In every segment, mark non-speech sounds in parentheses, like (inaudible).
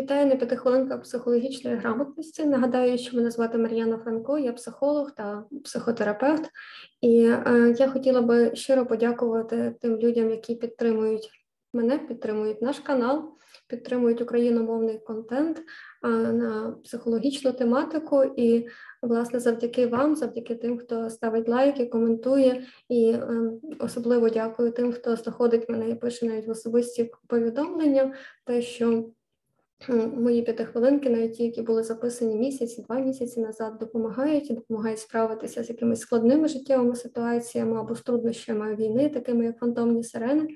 Вітаю на п'ятихвилинках психологічної грамотності. Нагадаю, що мене звати Мар'яна Франко, я психолог та психотерапевт, і е, я хотіла би щиро подякувати тим людям, які підтримують мене, підтримують наш канал, підтримують україномовний контент е, на психологічну тематику. І, власне, завдяки вам, завдяки тим, хто ставить лайки, коментує, і е, особливо дякую тим, хто знаходить мене і пише навіть в особисті повідомлення, те, що Мої п'ятихвилинки, навіть ті, які були записані місяці, два місяці назад, допомагають допомагають справитися з якимись складними життєвими ситуаціями або з труднощами війни, такими як фантомні сирени.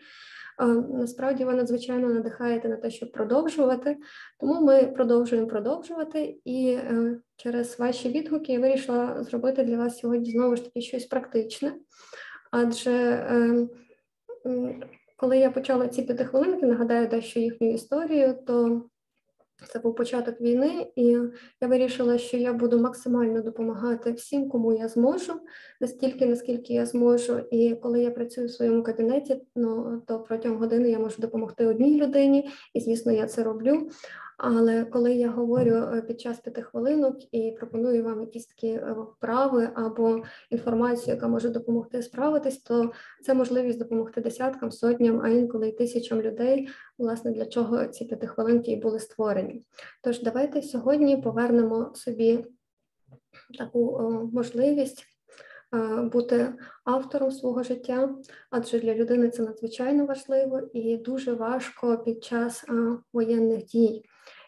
Насправді ви надзвичайно надихаєте на те, щоб продовжувати. Тому ми продовжуємо продовжувати. І е, через ваші відгуки я вирішила зробити для вас сьогодні знову ж таки щось практичне. Адже коли я почала ці п'ятихвилинки, нагадаю дещо їхню історію, то це був початок війни, і я вирішила, що я буду максимально допомагати всім, кому я зможу, настільки, наскільки я зможу. І коли я працюю в своєму кабінеті, ну то протягом години я можу допомогти одній людині, і звісно, я це роблю. Але коли я говорю е, під час п'яти хвилинок і пропоную вам якісь такі е, вправи або інформацію, яка може допомогти справитись, то це можливість допомогти десяткам, сотням, а інколи й тисячам людей, власне, для чого ці п'яти хвилинки і були створені. Тож давайте сьогодні повернемо собі таку можливість. Е, бути автором свого життя, адже для людини це надзвичайно важливо і дуже важко під час воєнних дій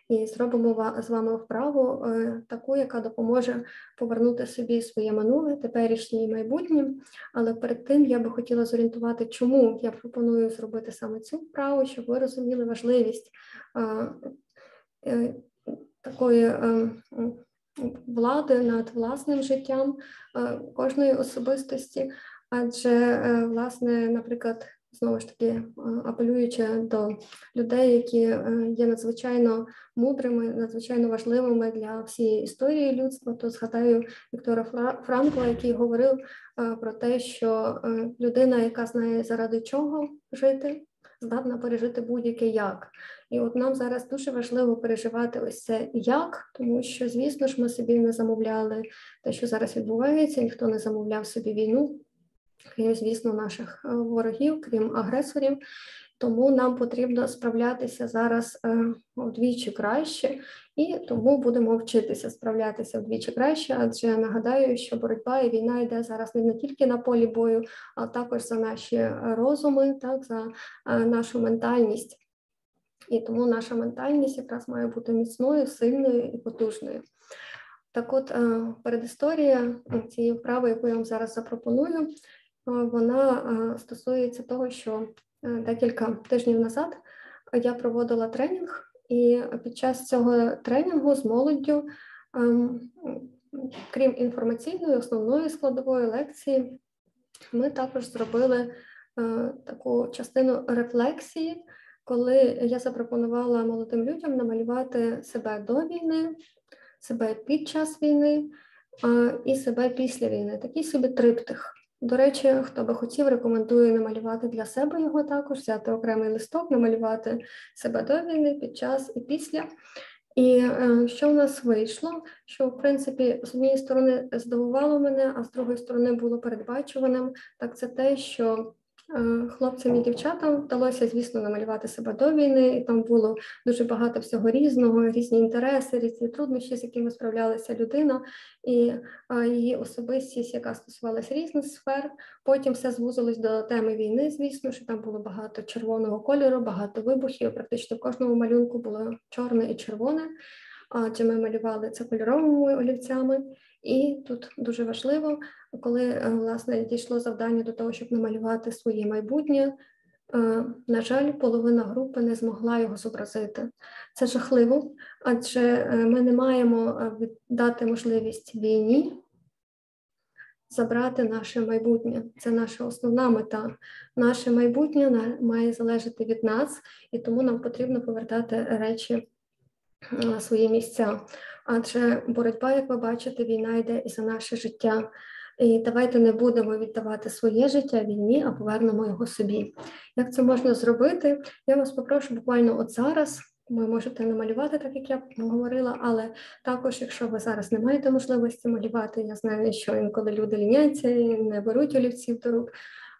і зробимо з вами вправу е, таку, яка допоможе повернути собі своє минуле, теперішнє і майбутнє. Але перед тим я би хотіла зорієнтувати, чому я пропоную зробити саме цю вправу, щоб ви розуміли важливість е, такої. Влади над власним життям кожної особистості, адже власне, наприклад, знову ж таки апелюючи до людей, які е, є надзвичайно мудрими, надзвичайно важливими для всієї історії людства, то згадаю Віктора Франкла, який говорив е, про те, що е, людина, яка знає заради чого жити, здатна пережити будь-яке як. І от нам зараз дуже важливо переживати ось це як, тому що, звісно ж, ми собі не замовляли те, що зараз відбувається, ніхто не замовляв собі війну крім, звісно, наших е, ворогів, крім агресорів. Тому нам потрібно справлятися зараз е, вдвічі краще, і тому будемо вчитися справлятися вдвічі краще. Адже нагадаю, що боротьба і війна йде зараз не тільки на полі бою, а також за наші розуми, так за е, нашу ментальність. І тому наша ментальність якраз має бути міцною, сильною і потужною. Так, от передісторія цієї вправи, яку я вам зараз запропоную, вона стосується того, що е, декілька тижнів назад я проводила тренінг, і під час цього тренінгу з молоддю, ем, крім інформаційної, основної складової лекції, ми також зробили е, таку частину рефлексії, коли я запропонувала молодим людям намалювати себе до війни, себе під час війни і себе після війни. Такий собі триптих. До речі, хто би хотів, рекомендую намалювати для себе його також, взяти окремий листок, намалювати себе до війни, під час і після. І е, що в нас вийшло? Що в принципі з однієї сторони здивувало мене, а з другої сторони було передбачуваним, так це те, що хлопцям і дівчатам вдалося, звісно, намалювати себе до війни, і там було дуже багато всього різного, різні інтереси, різні труднощі, з якими справлялася людина, і її особистість, яка стосувалася різних сфер. Потім все звузилось до теми війни, звісно, що там було багато червоного кольору, багато вибухів. Практично в кожному малюнку було чорне і червоне. Адже ми малювали це кольоровими олівцями, і тут дуже важливо, коли е, власне дійшло завдання до того, щоб намалювати своє майбутнє. Е, на жаль, половина групи не змогла його зобразити. Це жахливо, адже е, ми не маємо дати можливість війні забрати наше майбутнє. Це наша основна мета. Наше майбутнє має залежати від нас, і тому нам потрібно повертати речі на свої місця. Адже боротьба, як ви бачите, війна йде і за наше життя. І давайте не будемо віддавати своє життя війні, а повернемо його собі. Як це можна зробити? Я вас попрошу буквально от зараз ви можете намалювати, так як я говорила, але також, якщо ви зараз не маєте можливості малювати, я знаю, що інколи люди ліняться і не беруть олівців до рук,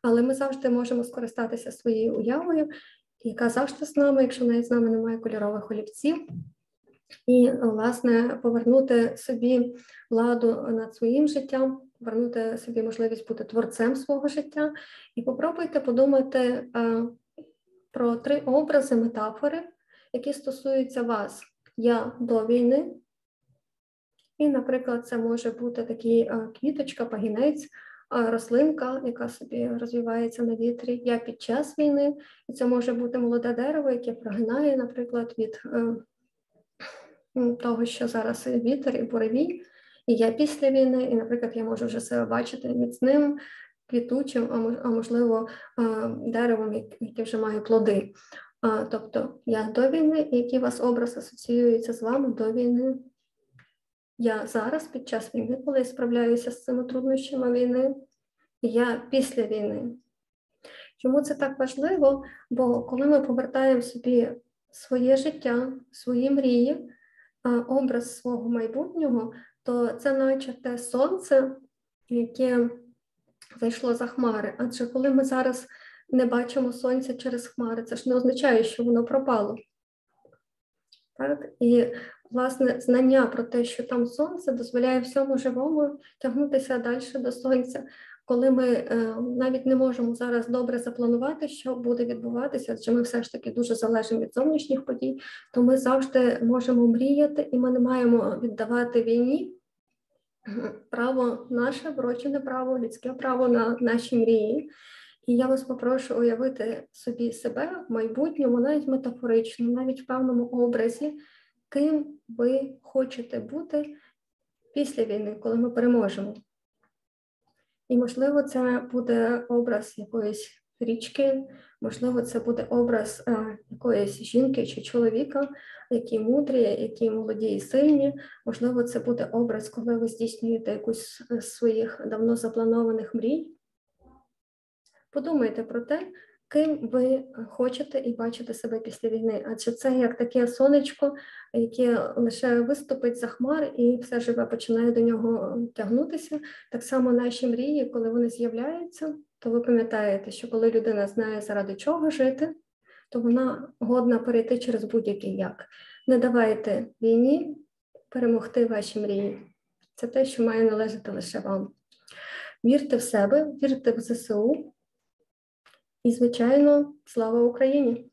але ми завжди можемо скористатися своєю уявою, яка завжди з нами, якщо навіть з нами немає кольорових олівців, і, власне, повернути собі владу над своїм життям, повернути собі можливість бути творцем свого життя, і попробуйте подумати про три образи, метафори які стосуються вас. Я до війни. І, наприклад, це може бути такий е, квіточка, пагінець, е, рослинка, яка собі розвивається на вітрі. Я під час війни, і це може бути молоде дерево, яке прогинає, наприклад, від е, того, що зараз вітер і буревій. І я після війни, і, наприклад, я можу вже себе бачити міцним, квітучим, а можливо, деревом, яке вже має плоди. Тобто я до війни, який у вас образ асоціюється з вами до війни. Я зараз під час війни, коли я справляюся з цими труднощами війни, я після війни. Чому це так важливо? Бо коли ми повертаємо собі своє життя, свої мрії, образ свого майбутнього, то це наче те сонце, яке зайшло за хмари. Адже коли ми зараз не бачимо сонця через хмари. Це ж не означає, що воно пропало. Так? І, власне, знання про те, що там сонце, дозволяє всьому живому тягнутися далі до сонця. Коли ми е, навіть не можемо зараз добре запланувати, що буде відбуватися, адже ми все ж таки дуже залежимо від зовнішніх подій, то ми завжди можемо мріяти, і ми не маємо віддавати війні (clears throat) право наше врочене право, людське право на наші мрії. І я вас попрошу уявити собі себе в майбутньому, навіть метафорично, навіть в певному образі, ким ви хочете бути після війни, коли ми переможемо. І, можливо, це буде образ якоїсь річки, можливо, це буде образ е, якоїсь жінки чи чоловіка, які мудрі, які молоді і сильні. Можливо, це буде образ, коли ви здійснюєте якусь з своїх давно запланованих мрій. Подумайте про те, ким ви хочете і бачите себе після війни. Адже це як таке сонечко, яке лише виступить за хмар і все живе починає до нього тягнутися. Так само наші мрії, коли вони з'являються, то ви пам'ятаєте, що коли людина знає, заради чого жити, то вона годна перейти через будь-який як. Не давайте війні перемогти ваші мрії. Це те, що має належати лише вам. Вірте в себе, вірте в ЗСУ. І, звичайно, слава Україні!